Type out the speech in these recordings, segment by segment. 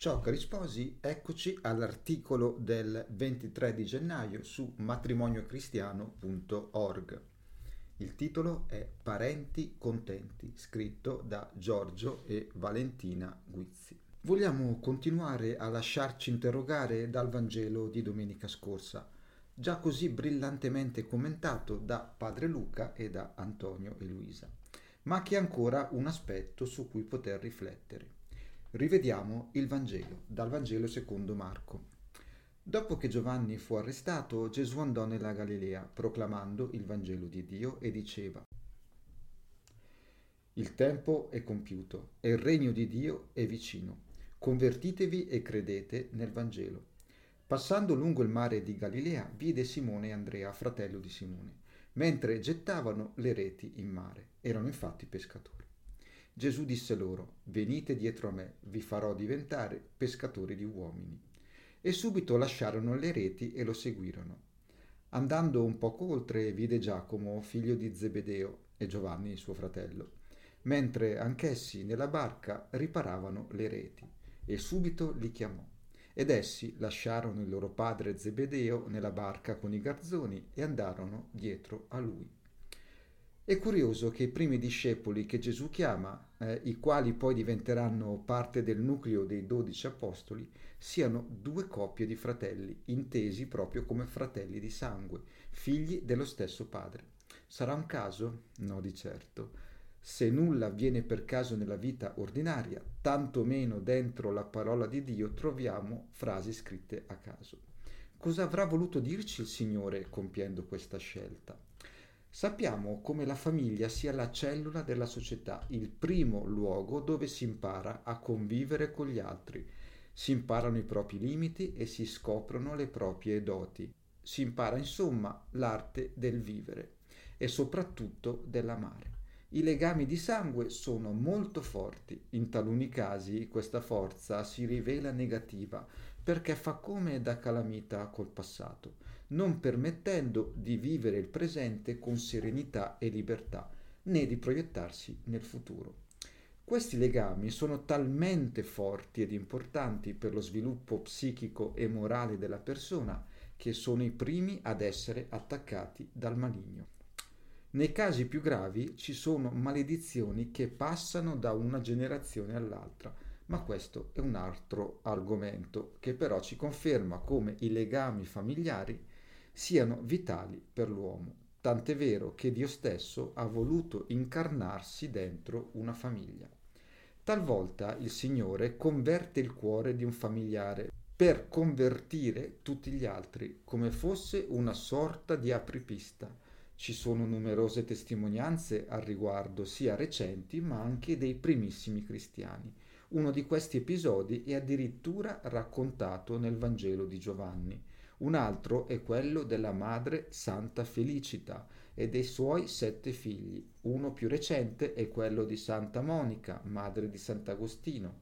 Ciao cari sposi, eccoci all'articolo del 23 di gennaio su matrimoniocristiano.org. Il titolo è Parenti contenti, scritto da Giorgio e Valentina Guizzi. Vogliamo continuare a lasciarci interrogare dal Vangelo di domenica scorsa, già così brillantemente commentato da Padre Luca e da Antonio e Luisa, ma che ha ancora un aspetto su cui poter riflettere. Rivediamo il Vangelo, dal Vangelo secondo Marco. Dopo che Giovanni fu arrestato, Gesù andò nella Galilea, proclamando il Vangelo di Dio e diceva Il tempo è compiuto e il regno di Dio è vicino. Convertitevi e credete nel Vangelo. Passando lungo il mare di Galilea, vide Simone e Andrea, fratello di Simone, mentre gettavano le reti in mare. Erano infatti pescatori. Gesù disse loro, venite dietro a me, vi farò diventare pescatori di uomini. E subito lasciarono le reti e lo seguirono. Andando un poco oltre, vide Giacomo, figlio di Zebedeo, e Giovanni, suo fratello, mentre anch'essi nella barca riparavano le reti, e subito li chiamò. Ed essi lasciarono il loro padre Zebedeo nella barca con i garzoni e andarono dietro a lui. È curioso che i primi discepoli che Gesù chiama, eh, i quali poi diventeranno parte del nucleo dei dodici apostoli, siano due coppie di fratelli, intesi proprio come fratelli di sangue, figli dello stesso padre. Sarà un caso? No, di certo. Se nulla avviene per caso nella vita ordinaria, tanto meno dentro la parola di Dio troviamo frasi scritte a caso. Cosa avrà voluto dirci il Signore compiendo questa scelta? Sappiamo come la famiglia sia la cellula della società, il primo luogo dove si impara a convivere con gli altri, si imparano i propri limiti e si scoprono le proprie doti. Si impara insomma l'arte del vivere e soprattutto dell'amare. I legami di sangue sono molto forti, in taluni casi questa forza si rivela negativa perché fa come da calamita col passato non permettendo di vivere il presente con serenità e libertà, né di proiettarsi nel futuro. Questi legami sono talmente forti ed importanti per lo sviluppo psichico e morale della persona che sono i primi ad essere attaccati dal maligno. Nei casi più gravi ci sono maledizioni che passano da una generazione all'altra, ma questo è un altro argomento che però ci conferma come i legami familiari siano vitali per l'uomo, tant'è vero che Dio stesso ha voluto incarnarsi dentro una famiglia. Talvolta il Signore converte il cuore di un familiare per convertire tutti gli altri, come fosse una sorta di apripista. Ci sono numerose testimonianze al riguardo, sia recenti ma anche dei primissimi cristiani. Uno di questi episodi è addirittura raccontato nel Vangelo di Giovanni. Un altro è quello della madre Santa Felicita e dei suoi sette figli. Uno più recente è quello di Santa Monica, madre di Sant'Agostino.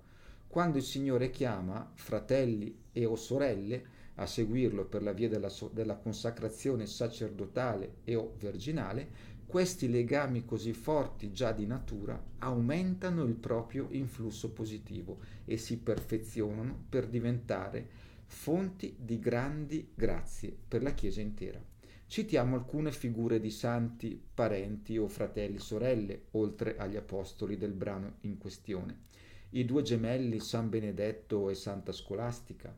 Quando il Signore chiama fratelli e o sorelle a seguirlo per la via della, della consacrazione sacerdotale e o virginale, questi legami così forti già di natura aumentano il proprio influsso positivo e si perfezionano per diventare fonti di grandi grazie per la Chiesa intera. Citiamo alcune figure di santi, parenti o fratelli sorelle, oltre agli apostoli del brano in questione. I due gemelli San Benedetto e Santa Scolastica,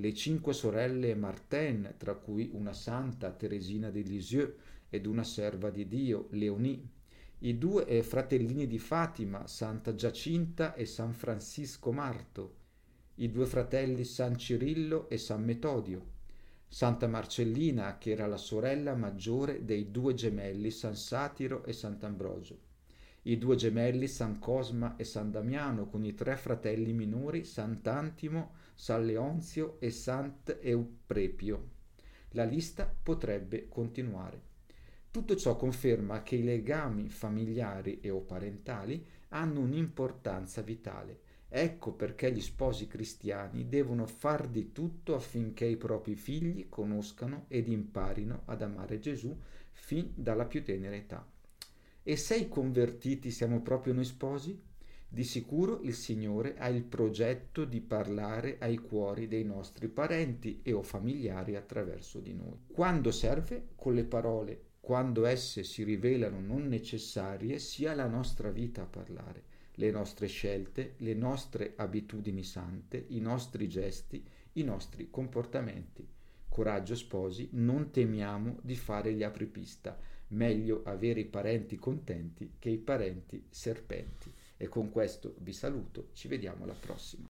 le cinque sorelle Martin, tra cui una santa Teresina di Lisieux ed una serva di Dio, Leonie, i due fratellini di Fatima, Santa Giacinta e San Francisco Marto, i due fratelli San Cirillo e San Metodio, Santa Marcellina, che era la sorella maggiore dei due gemelli San Satiro e Sant'Ambrogio, i due gemelli San Cosma e San Damiano, con i tre fratelli minori Sant'Antimo, San Leonzio e Sant'Euprepio. La lista potrebbe continuare. Tutto ciò conferma che i legami familiari e o parentali hanno un'importanza vitale Ecco perché gli sposi cristiani devono far di tutto affinché i propri figli conoscano ed imparino ad amare Gesù fin dalla più tenera età. E se i convertiti siamo proprio noi sposi? Di sicuro il Signore ha il progetto di parlare ai cuori dei nostri parenti e o familiari attraverso di noi. Quando serve, con le parole, quando esse si rivelano non necessarie, sia la nostra vita a parlare, le nostre scelte, le nostre abitudini sante, i nostri gesti, i nostri comportamenti. Coraggio sposi, non temiamo di fare gli apripista, meglio avere i parenti contenti che i parenti serpenti. E con questo vi saluto, ci vediamo alla prossima.